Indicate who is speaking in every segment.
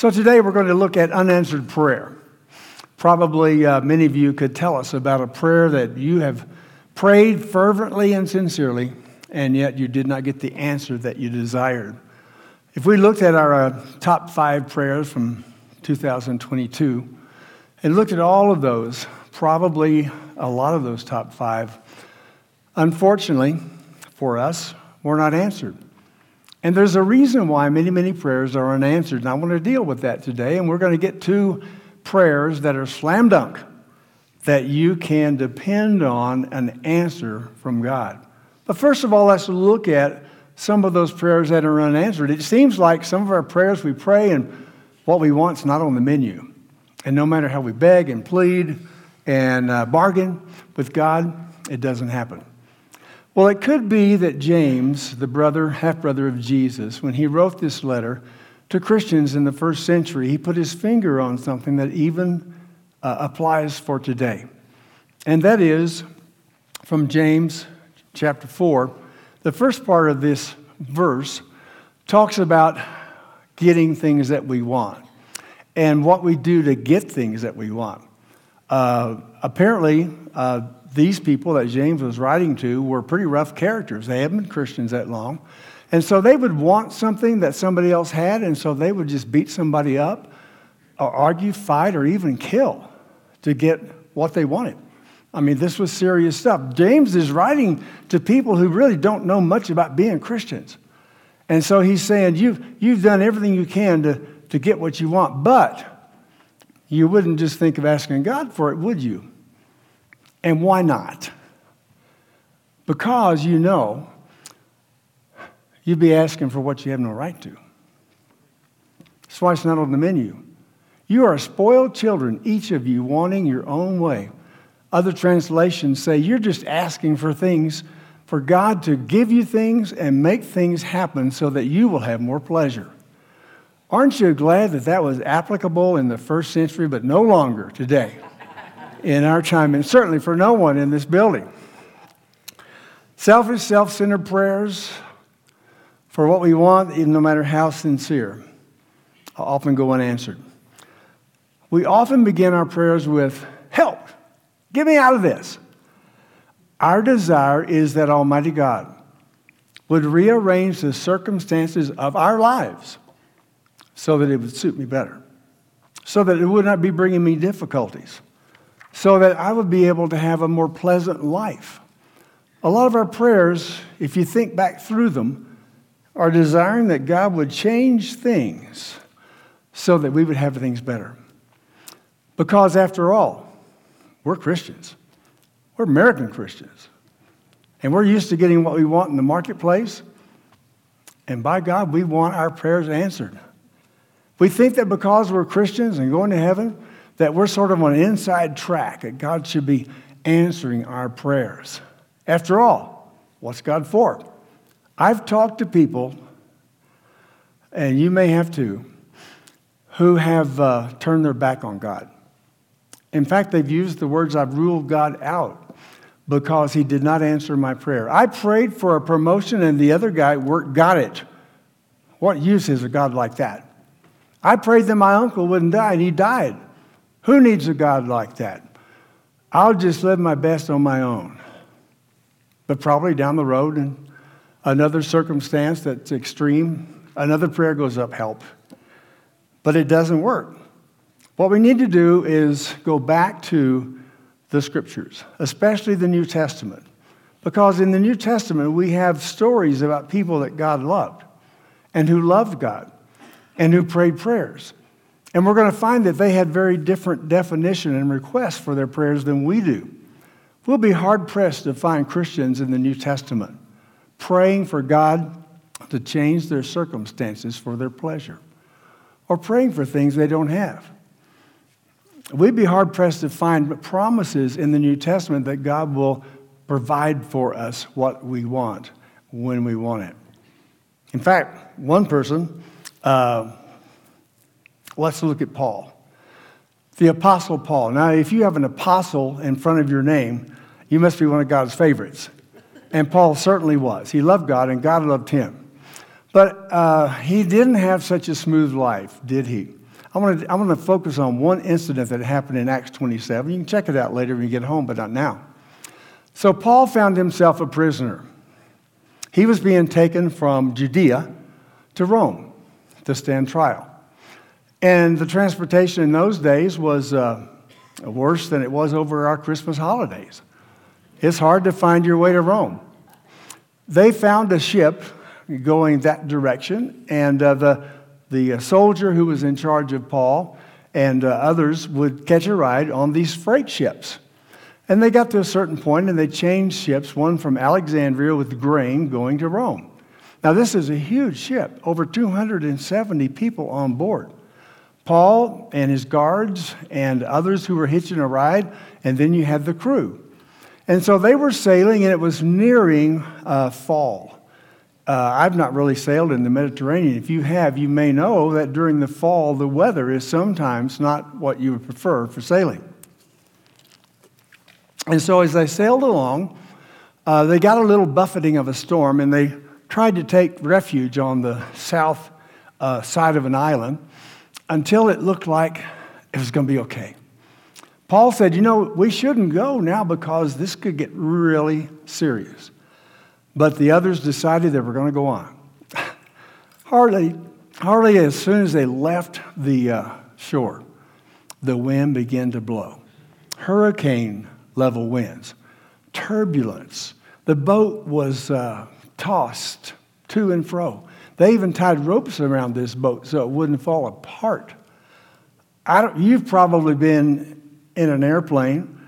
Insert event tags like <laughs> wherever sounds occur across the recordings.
Speaker 1: So today we're going to look at unanswered prayer. Probably uh, many of you could tell us about a prayer that you have prayed fervently and sincerely, and yet you did not get the answer that you desired. If we looked at our uh, top five prayers from 2022 and looked at all of those, probably a lot of those top five, unfortunately for us, were not answered. And there's a reason why many, many prayers are unanswered. And I want to deal with that today. And we're going to get two prayers that are slam dunk that you can depend on an answer from God. But first of all, let's look at some of those prayers that are unanswered. It seems like some of our prayers we pray and what we want is not on the menu. And no matter how we beg and plead and uh, bargain with God, it doesn't happen. Well, it could be that James, the brother, half brother of Jesus, when he wrote this letter to Christians in the first century, he put his finger on something that even uh, applies for today. And that is from James chapter 4. The first part of this verse talks about getting things that we want and what we do to get things that we want. Uh, apparently, uh, these people that James was writing to were pretty rough characters. They hadn't been Christians that long. And so they would want something that somebody else had, and so they would just beat somebody up, or argue, fight, or even kill to get what they wanted. I mean, this was serious stuff. James is writing to people who really don't know much about being Christians. And so he's saying, You've, you've done everything you can to, to get what you want, but you wouldn't just think of asking God for it, would you? And why not? Because you know you'd be asking for what you have no right to. That's why it's not on the menu. You are spoiled children, each of you wanting your own way. Other translations say you're just asking for things, for God to give you things and make things happen so that you will have more pleasure. Aren't you glad that that was applicable in the first century, but no longer today? In our time, and certainly for no one in this building. Selfish, self centered prayers for what we want, even no matter how sincere, often go unanswered. We often begin our prayers with, Help, get me out of this. Our desire is that Almighty God would rearrange the circumstances of our lives so that it would suit me better, so that it would not be bringing me difficulties so that I would be able to have a more pleasant life. A lot of our prayers, if you think back through them, are desiring that God would change things so that we would have things better. Because after all, we're Christians. We're American Christians. And we're used to getting what we want in the marketplace. And by God, we want our prayers answered. We think that because we're Christians and going to heaven, that we're sort of on an inside track, that God should be answering our prayers. After all, what's God for? I've talked to people, and you may have too, who have uh, turned their back on God. In fact, they've used the words, I've ruled God out because he did not answer my prayer. I prayed for a promotion, and the other guy worked, got it. What use is a God like that? I prayed that my uncle wouldn't die, and he died. Who needs a God like that? I'll just live my best on my own. But probably down the road, in another circumstance that's extreme, another prayer goes up, help. But it doesn't work. What we need to do is go back to the scriptures, especially the New Testament. Because in the New Testament, we have stories about people that God loved and who loved God and who prayed prayers. And we're going to find that they had very different definition and requests for their prayers than we do. We'll be hard pressed to find Christians in the New Testament praying for God to change their circumstances for their pleasure or praying for things they don't have. We'd be hard pressed to find promises in the New Testament that God will provide for us what we want when we want it. In fact, one person, uh, Let's look at Paul. The Apostle Paul. Now, if you have an apostle in front of your name, you must be one of God's favorites. And Paul certainly was. He loved God, and God loved him. But uh, he didn't have such a smooth life, did he? I want to, I want to focus on one incident that happened in Acts 27. You can check it out later when you get home, but not now. So Paul found himself a prisoner. He was being taken from Judea to Rome to stand trial. And the transportation in those days was uh, worse than it was over our Christmas holidays. It's hard to find your way to Rome. They found a ship going that direction, and uh, the, the uh, soldier who was in charge of Paul and uh, others would catch a ride on these freight ships. And they got to a certain point and they changed ships, one from Alexandria with grain going to Rome. Now, this is a huge ship, over 270 people on board. Paul and his guards and others who were hitching a ride, and then you had the crew. And so they were sailing, and it was nearing uh, fall. Uh, I've not really sailed in the Mediterranean. If you have, you may know that during the fall, the weather is sometimes not what you would prefer for sailing. And so as they sailed along, uh, they got a little buffeting of a storm, and they tried to take refuge on the south uh, side of an island until it looked like it was going to be okay. Paul said, You know, we shouldn't go now because this could get really serious. But the others decided they were going to go on. <laughs> hardly, hardly as soon as they left the uh, shore, the wind began to blow. Hurricane level winds, turbulence. The boat was uh, tossed to and fro. They even tied ropes around this boat so it wouldn't fall apart. you've probably been in an airplane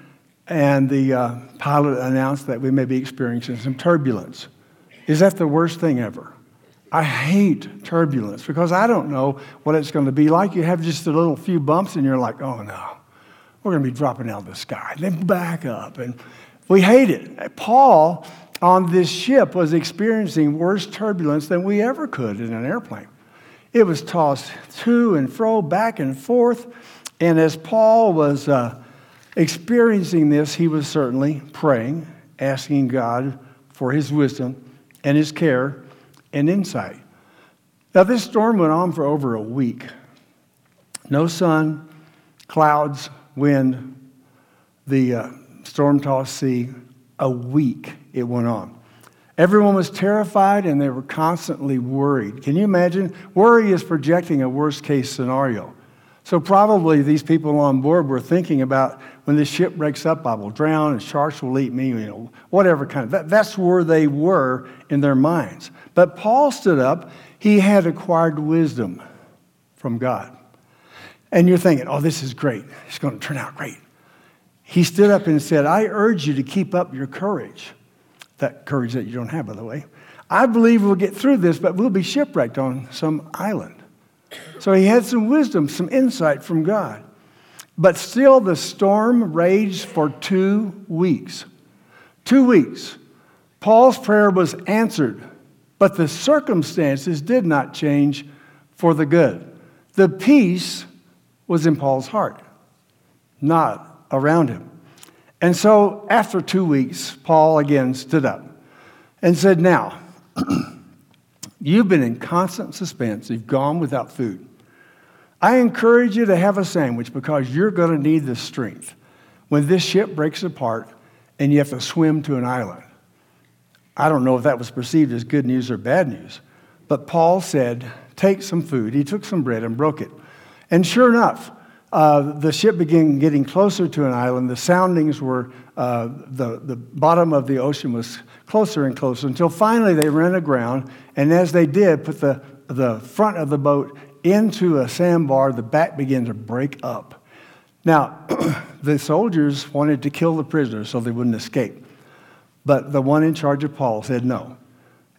Speaker 1: and the uh, pilot announced that we may be experiencing some turbulence. Is that the worst thing ever? I hate turbulence because I don't know what it's going to be like. You have just a little few bumps and you're like, oh no, we're going to be dropping out of the sky. Then back up. And we hate it. Paul on this ship was experiencing worse turbulence than we ever could in an airplane. It was tossed to and fro, back and forth. And as Paul was uh, experiencing this, he was certainly praying, asking God for his wisdom and his care and insight. Now, this storm went on for over a week. No sun, clouds, wind, the uh, storm tossed sea, a week it went on. Everyone was terrified and they were constantly worried. Can you imagine? Worry is projecting a worst case scenario. So, probably these people on board were thinking about when this ship breaks up, I will drown and sharks will eat me, you know, whatever kind of. That, that's where they were in their minds. But Paul stood up. He had acquired wisdom from God. And you're thinking, oh, this is great. It's going to turn out great. He stood up and said, I urge you to keep up your courage that courage that you don't have, by the way. I believe we'll get through this, but we'll be shipwrecked on some island. So he had some wisdom, some insight from God. But still, the storm raged for two weeks. Two weeks. Paul's prayer was answered, but the circumstances did not change for the good. The peace was in Paul's heart, not around him. And so after two weeks, Paul again stood up and said, Now, <clears throat> you've been in constant suspense. You've gone without food. I encourage you to have a sandwich because you're going to need the strength when this ship breaks apart and you have to swim to an island. I don't know if that was perceived as good news or bad news, but Paul said, Take some food. He took some bread and broke it. And sure enough, uh, the ship began getting closer to an island. The soundings were, uh, the, the bottom of the ocean was closer and closer until finally they ran aground. And as they did, put the, the front of the boat into a sandbar, the back began to break up. Now, <clears throat> the soldiers wanted to kill the prisoners so they wouldn't escape. But the one in charge of Paul said no.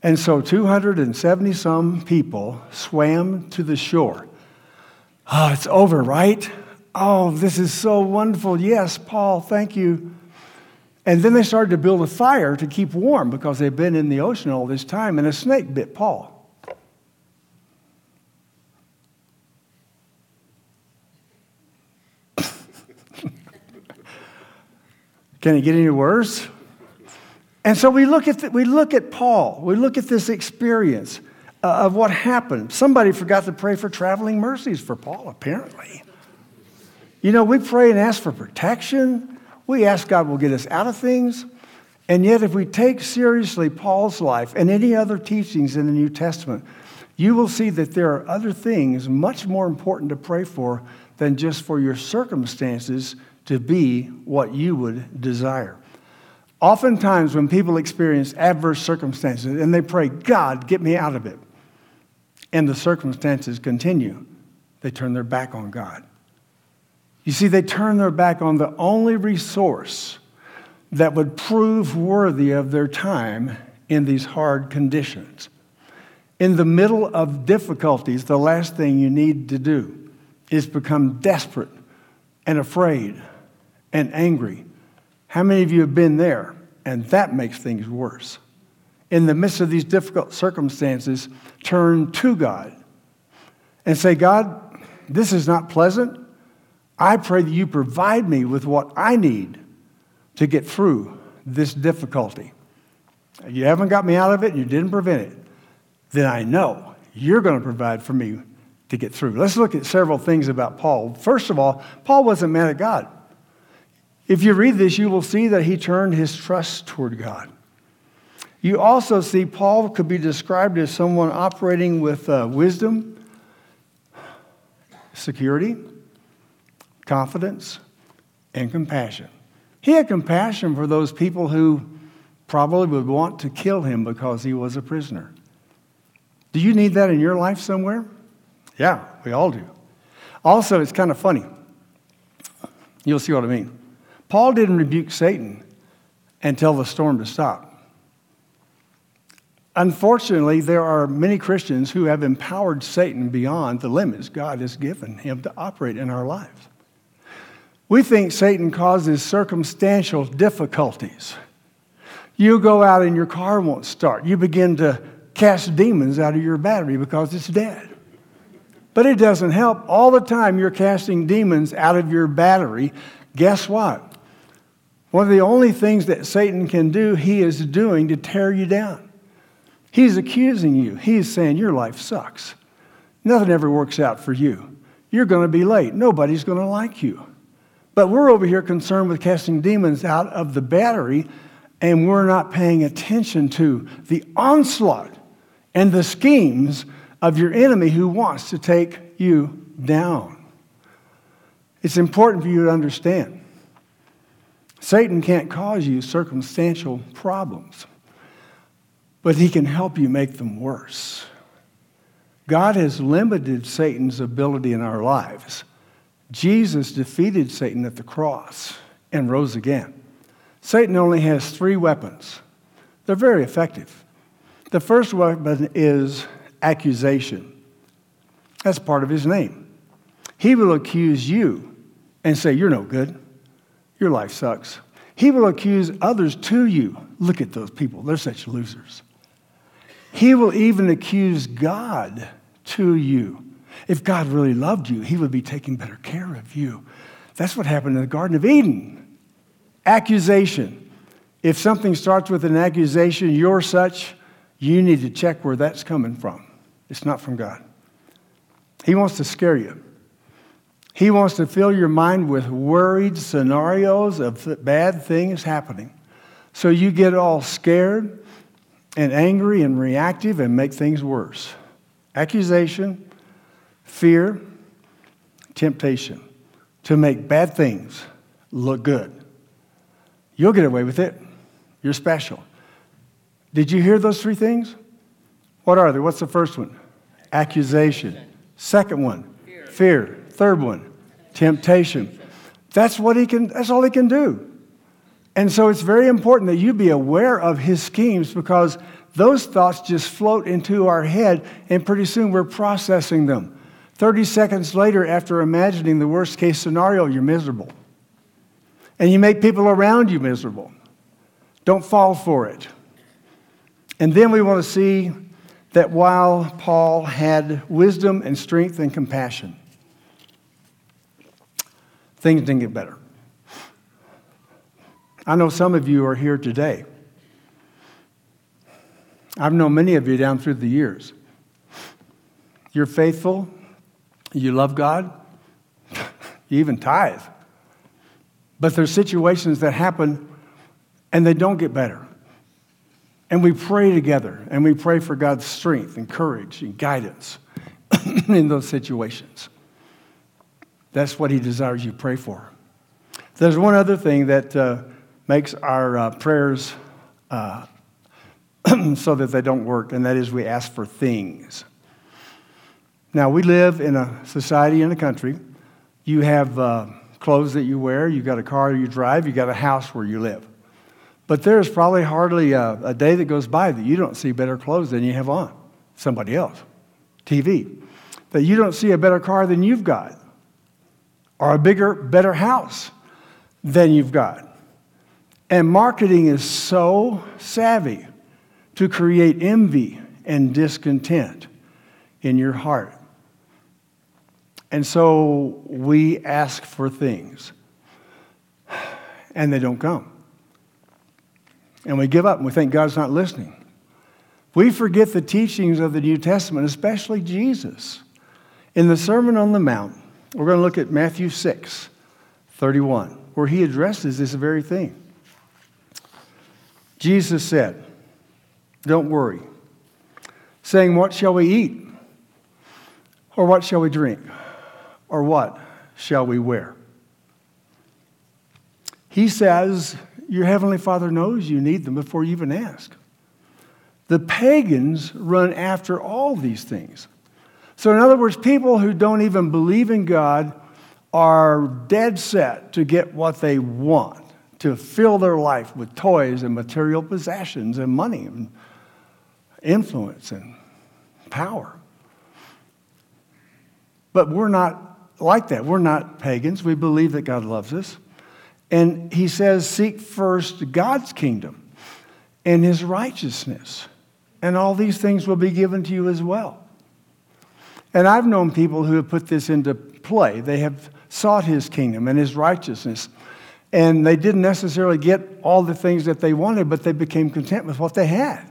Speaker 1: And so 270 some people swam to the shore. Oh, it's over, right? Oh, this is so wonderful. Yes, Paul, thank you. And then they started to build a fire to keep warm because they've been in the ocean all this time, and a snake bit Paul. <laughs> Can it get any worse? And so we look at, the, we look at Paul, we look at this experience. uh, of what happened. Somebody forgot to pray for traveling mercies for Paul, apparently. You know, we pray and ask for protection. We ask God will get us out of things. And yet, if we take seriously Paul's life and any other teachings in the New Testament, you will see that there are other things much more important to pray for than just for your circumstances to be what you would desire. Oftentimes, when people experience adverse circumstances and they pray, God, get me out of it, and the circumstances continue, they turn their back on God. You see, they turn their back on the only resource that would prove worthy of their time in these hard conditions. In the middle of difficulties, the last thing you need to do is become desperate and afraid and angry. How many of you have been there? And that makes things worse. In the midst of these difficult circumstances, turn to God and say, God, this is not pleasant. I pray that you provide me with what I need to get through this difficulty. You haven't got me out of it, you didn't prevent it. Then I know you're going to provide for me to get through. Let's look at several things about Paul. First of all, Paul wasn't mad at God. If you read this, you will see that he turned his trust toward God. You also see Paul could be described as someone operating with uh, wisdom, security, confidence, and compassion. He had compassion for those people who probably would want to kill him because he was a prisoner. Do you need that in your life somewhere? Yeah, we all do. Also, it's kind of funny. You'll see what I mean. Paul didn't rebuke Satan and tell the storm to stop. Unfortunately, there are many Christians who have empowered Satan beyond the limits God has given him to operate in our lives. We think Satan causes circumstantial difficulties. You go out and your car won't start. You begin to cast demons out of your battery because it's dead. But it doesn't help. All the time you're casting demons out of your battery, guess what? One of the only things that Satan can do, he is doing to tear you down. He's accusing you. He's saying your life sucks. Nothing ever works out for you. You're going to be late. Nobody's going to like you. But we're over here concerned with casting demons out of the battery, and we're not paying attention to the onslaught and the schemes of your enemy who wants to take you down. It's important for you to understand Satan can't cause you circumstantial problems, but he can help you make them worse. God has limited Satan's ability in our lives. Jesus defeated Satan at the cross and rose again. Satan only has three weapons. They're very effective. The first weapon is accusation. That's part of his name. He will accuse you and say, You're no good. Your life sucks. He will accuse others to you. Look at those people, they're such losers. He will even accuse God to you. If God really loved you, He would be taking better care of you. That's what happened in the Garden of Eden. Accusation. If something starts with an accusation, you're such, you need to check where that's coming from. It's not from God. He wants to scare you. He wants to fill your mind with worried scenarios of bad things happening. So you get all scared and angry and reactive and make things worse. Accusation, fear, temptation to make bad things look good. You'll get away with it. You're special. Did you hear those three things? What are they? What's the first one? Accusation. Second one, fear. Third one, temptation. That's what he can, that's all he can do. And so it's very important that you be aware of his schemes because those thoughts just float into our head and pretty soon we're processing them. 30 seconds later, after imagining the worst case scenario, you're miserable. And you make people around you miserable. Don't fall for it. And then we want to see that while Paul had wisdom and strength and compassion, things didn't get better. I know some of you are here today. I've known many of you down through the years. You're faithful. You love God. you even tithe. But there's situations that happen and they don't get better. And we pray together and we pray for God's strength and courage and guidance <clears throat> in those situations. That's what He desires you pray for. There's one other thing that uh, makes our uh, prayers uh, <clears throat> so that they don't work, and that is we ask for things. Now, we live in a society in a country. You have uh, clothes that you wear, you've got a car you drive, you've got a house where you live. But there's probably hardly a, a day that goes by that you don't see better clothes than you have on. Somebody else. TV. That you don't see a better car than you've got, or a bigger, better house than you've got. And marketing is so savvy to create envy and discontent in your heart. And so we ask for things, and they don't come. And we give up and we think God's not listening. We forget the teachings of the New Testament, especially Jesus. In the Sermon on the Mount, we're going to look at Matthew 6 31, where he addresses this very thing. Jesus said, Don't worry, saying, What shall we eat? Or what shall we drink? Or what shall we wear? He says, Your heavenly Father knows you need them before you even ask. The pagans run after all these things. So, in other words, people who don't even believe in God are dead set to get what they want, to fill their life with toys and material possessions and money and influence and power. But we're not like that. We're not pagans. We believe that God loves us. And he says, Seek first God's kingdom and his righteousness, and all these things will be given to you as well. And I've known people who have put this into play. They have sought his kingdom and his righteousness. And they didn't necessarily get all the things that they wanted, but they became content with what they had.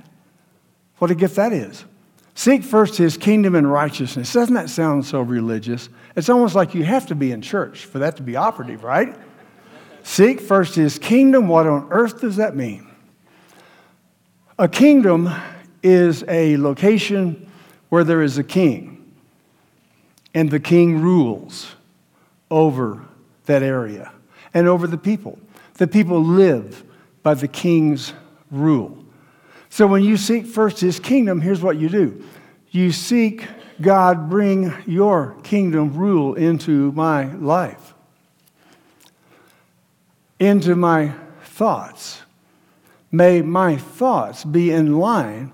Speaker 1: What a gift that is. Seek first his kingdom and righteousness. Doesn't that sound so religious? It's almost like you have to be in church for that to be operative, right? Seek first his kingdom. What on earth does that mean? A kingdom is a location where there is a king, and the king rules over that area and over the people. The people live by the king's rule. So when you seek first his kingdom, here's what you do you seek God, bring your kingdom rule into my life, into my thoughts. May my thoughts be in line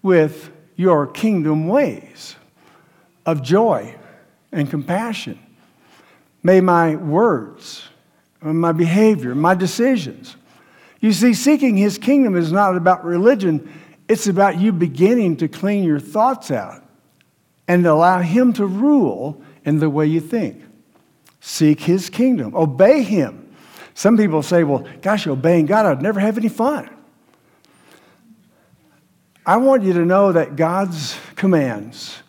Speaker 1: with your kingdom ways of joy and compassion. May my words, my behavior, my decisions you see, seeking his kingdom is not about religion, it's about you beginning to clean your thoughts out and allow him to rule in the way you think. Seek his kingdom, obey him. Some people say, well, gosh, obeying God, I'd never have any fun. I want you to know that God's commands,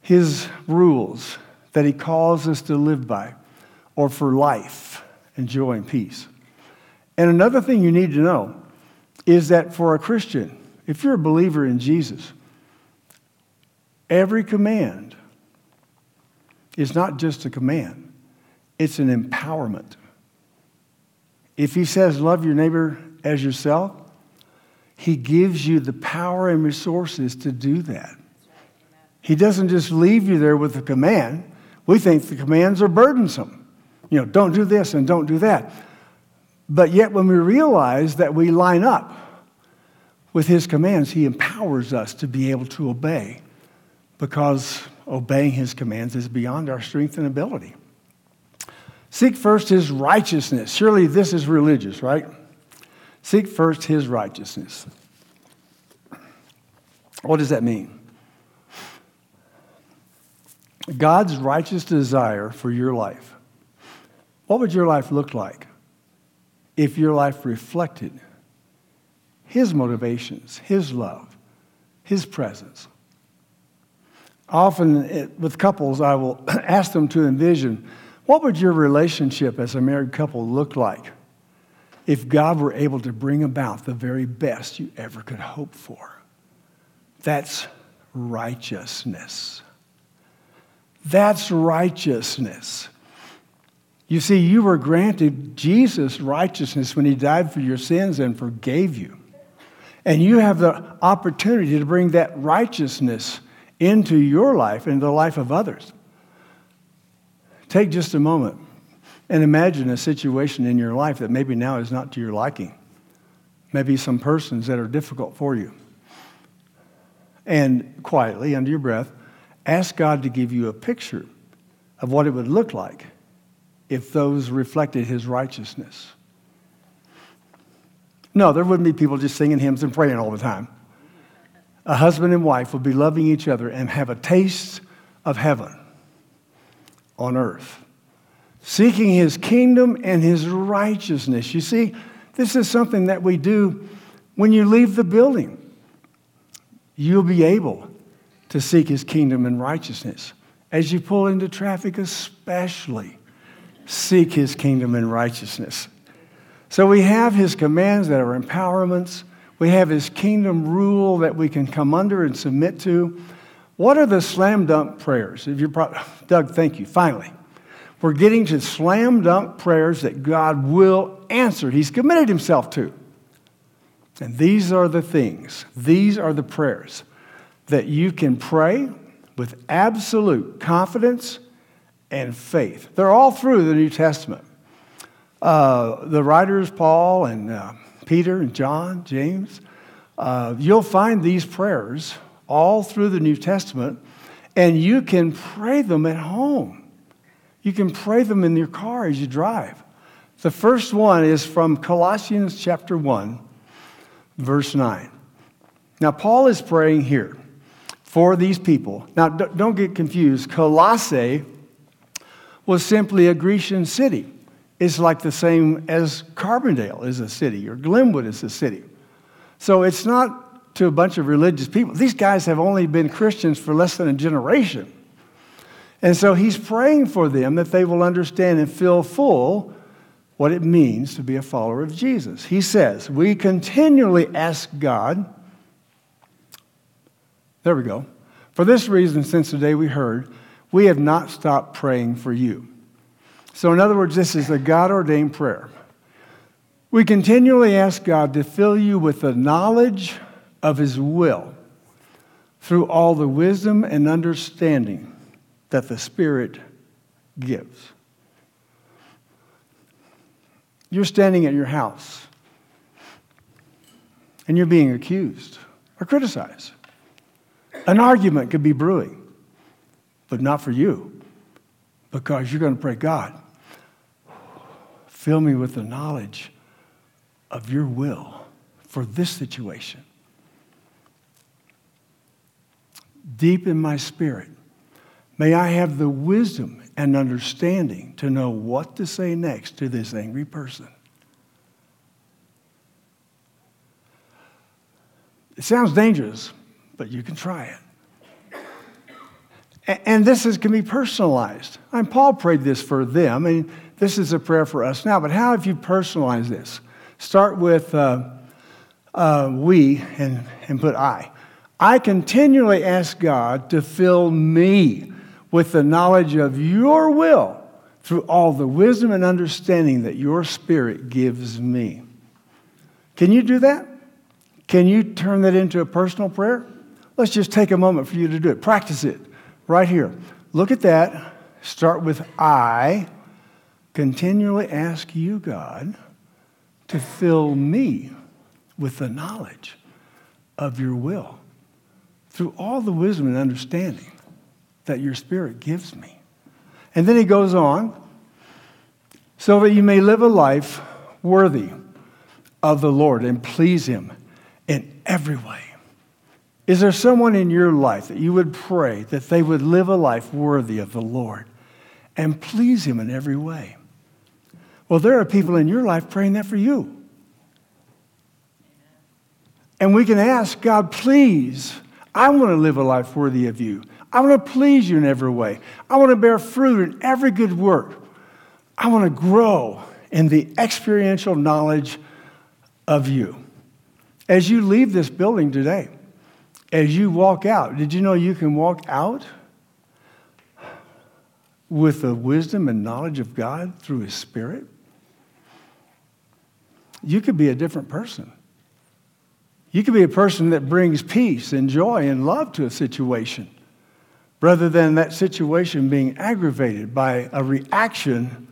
Speaker 1: his rules that he calls us to live by, or for life and joy and peace. And another thing you need to know is that for a Christian, if you're a believer in Jesus, every command is not just a command, it's an empowerment. If he says, Love your neighbor as yourself, he gives you the power and resources to do that. He doesn't just leave you there with a command. We think the commands are burdensome. You know, don't do this and don't do that. But yet, when we realize that we line up with His commands, He empowers us to be able to obey because obeying His commands is beyond our strength and ability. Seek first His righteousness. Surely this is religious, right? Seek first His righteousness. What does that mean? God's righteous desire for your life. What would your life look like? If your life reflected His motivations, His love, His presence. Often it, with couples, I will <clears throat> ask them to envision what would your relationship as a married couple look like if God were able to bring about the very best you ever could hope for? That's righteousness. That's righteousness. You see, you were granted Jesus' righteousness when he died for your sins and forgave you. And you have the opportunity to bring that righteousness into your life and the life of others. Take just a moment and imagine a situation in your life that maybe now is not to your liking. Maybe some persons that are difficult for you. And quietly, under your breath, ask God to give you a picture of what it would look like if those reflected his righteousness. No, there wouldn't be people just singing hymns and praying all the time. A husband and wife would be loving each other and have a taste of heaven on earth, seeking his kingdom and his righteousness. You see, this is something that we do when you leave the building. You'll be able to seek his kingdom and righteousness. As you pull into traffic, especially, seek his kingdom and righteousness. So we have his commands that are empowerments. We have his kingdom rule that we can come under and submit to. What are the slam dunk prayers? If you're Doug, thank you. Finally, we're getting to slam dunk prayers that God will answer. He's committed himself to. And these are the things, these are the prayers that you can pray with absolute confidence and faith. They're all through the New Testament. Uh, the writers, Paul and uh, Peter and John, James, uh, you'll find these prayers all through the New Testament, and you can pray them at home. You can pray them in your car as you drive. The first one is from Colossians chapter 1, verse 9. Now, Paul is praying here for these people. Now, don't get confused. Colossae was simply a Grecian city It's like the same as Carbondale is a city or Glenwood is a city. So it's not to a bunch of religious people. These guys have only been Christians for less than a generation. And so he's praying for them that they will understand and feel full what it means to be a follower of Jesus. He says, We continually ask God, there we go. For this reason, since the day we heard, we have not stopped praying for you. So, in other words, this is a God ordained prayer. We continually ask God to fill you with the knowledge of His will through all the wisdom and understanding that the Spirit gives. You're standing at your house and you're being accused or criticized. An argument could be brewing, but not for you because you're going to pray, God, fill me with the knowledge of your will for this situation. Deep in my spirit, may I have the wisdom and understanding to know what to say next to this angry person. It sounds dangerous, but you can try it. And this is, can be personalized. And Paul prayed this for them, and this is a prayer for us now. But how have you personalized this? Start with uh, uh, we and, and put I. I continually ask God to fill me with the knowledge of your will through all the wisdom and understanding that your spirit gives me. Can you do that? Can you turn that into a personal prayer? Let's just take a moment for you to do it. Practice it right here. Look at that. Start with I. Continually ask you, God, to fill me with the knowledge of your will through all the wisdom and understanding that your Spirit gives me. And then he goes on, so that you may live a life worthy of the Lord and please him in every way. Is there someone in your life that you would pray that they would live a life worthy of the Lord and please Him in every way? Well, there are people in your life praying that for you. And we can ask God, please, I want to live a life worthy of you. I want to please you in every way. I want to bear fruit in every good work. I want to grow in the experiential knowledge of you. As you leave this building today, as you walk out, did you know you can walk out with the wisdom and knowledge of God through His Spirit? You could be a different person. You could be a person that brings peace and joy and love to a situation rather than that situation being aggravated by a reaction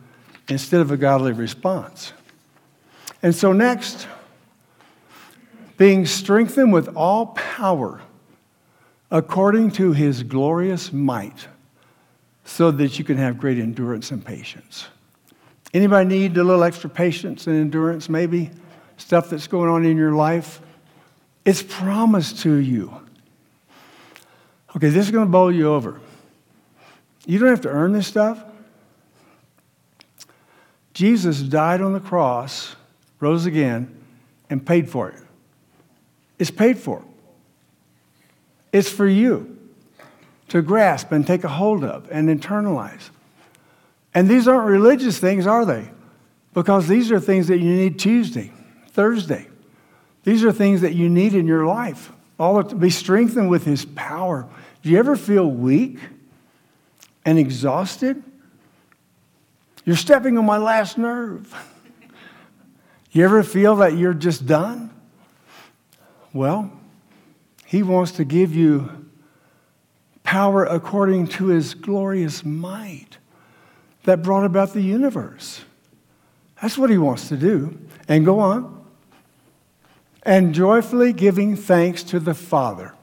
Speaker 1: instead of a godly response. And so, next, being strengthened with all power according to his glorious might, so that you can have great endurance and patience. Anybody need a little extra patience and endurance, maybe? Stuff that's going on in your life? It's promised to you. Okay, this is going to bowl you over. You don't have to earn this stuff. Jesus died on the cross, rose again, and paid for it. It's paid for. It's for you to grasp and take a hold of and internalize. And these aren't religious things, are they? Because these are things that you need Tuesday, Thursday. These are things that you need in your life. All to be strengthened with his power. Do you ever feel weak and exhausted? You're stepping on my last nerve. You ever feel that you're just done? Well, he wants to give you power according to his glorious might that brought about the universe. That's what he wants to do. And go on. And joyfully giving thanks to the Father,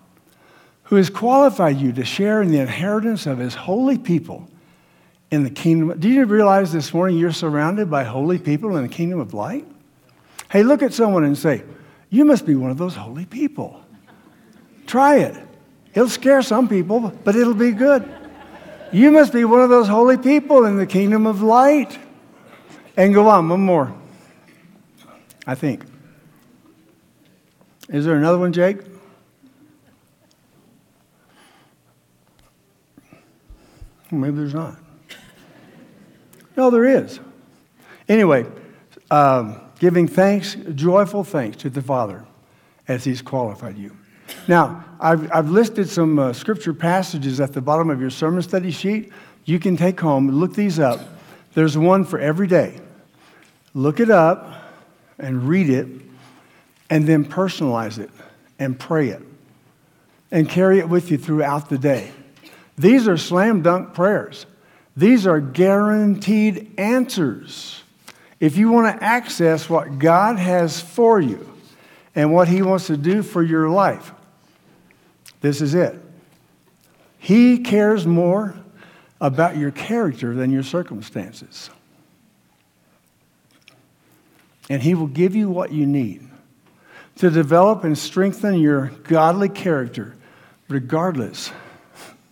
Speaker 1: who has qualified you to share in the inheritance of his holy people in the kingdom. Do you realize this morning you're surrounded by holy people in the kingdom of light? Hey, look at someone and say, You must be one of those holy people. Try it. It'll scare some people, but it'll be good. You must be one of those holy people in the kingdom of light. And go on, one more. I think. Is there another one, Jake? Maybe there's not. No, there is. Anyway, um, giving thanks, joyful thanks to the Father as He's qualified you. Now, I've, I've listed some uh, scripture passages at the bottom of your sermon study sheet. You can take home, look these up. There's one for every day. Look it up and read it, and then personalize it and pray it and carry it with you throughout the day. These are slam dunk prayers. These are guaranteed answers. If you want to access what God has for you and what He wants to do for your life, this is it. He cares more about your character than your circumstances. And He will give you what you need to develop and strengthen your godly character regardless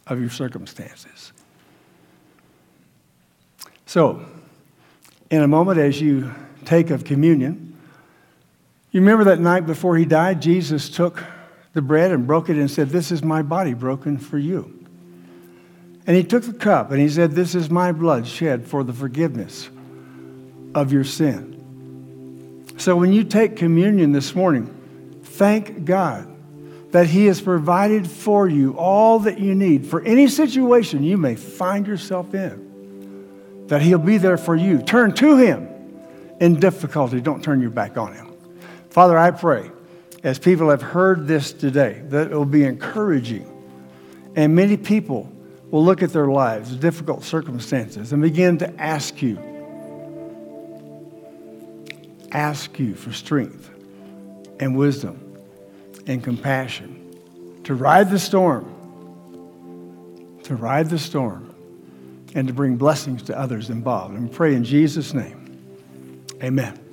Speaker 1: of your circumstances. So, in a moment, as you take of communion, you remember that night before he died, Jesus took the bread and broke it and said, This is my body broken for you. And he took the cup and he said, This is my blood shed for the forgiveness of your sin. So when you take communion this morning, thank God that He has provided for you all that you need for any situation you may find yourself in. That He'll be there for you. Turn to Him in difficulty. Don't turn your back on Him. Father, I pray as people have heard this today, that it will be encouraging. And many people will look at their lives, difficult circumstances, and begin to ask you, ask you for strength and wisdom and compassion to ride the storm, to ride the storm, and to bring blessings to others involved. And pray in Jesus' name. Amen.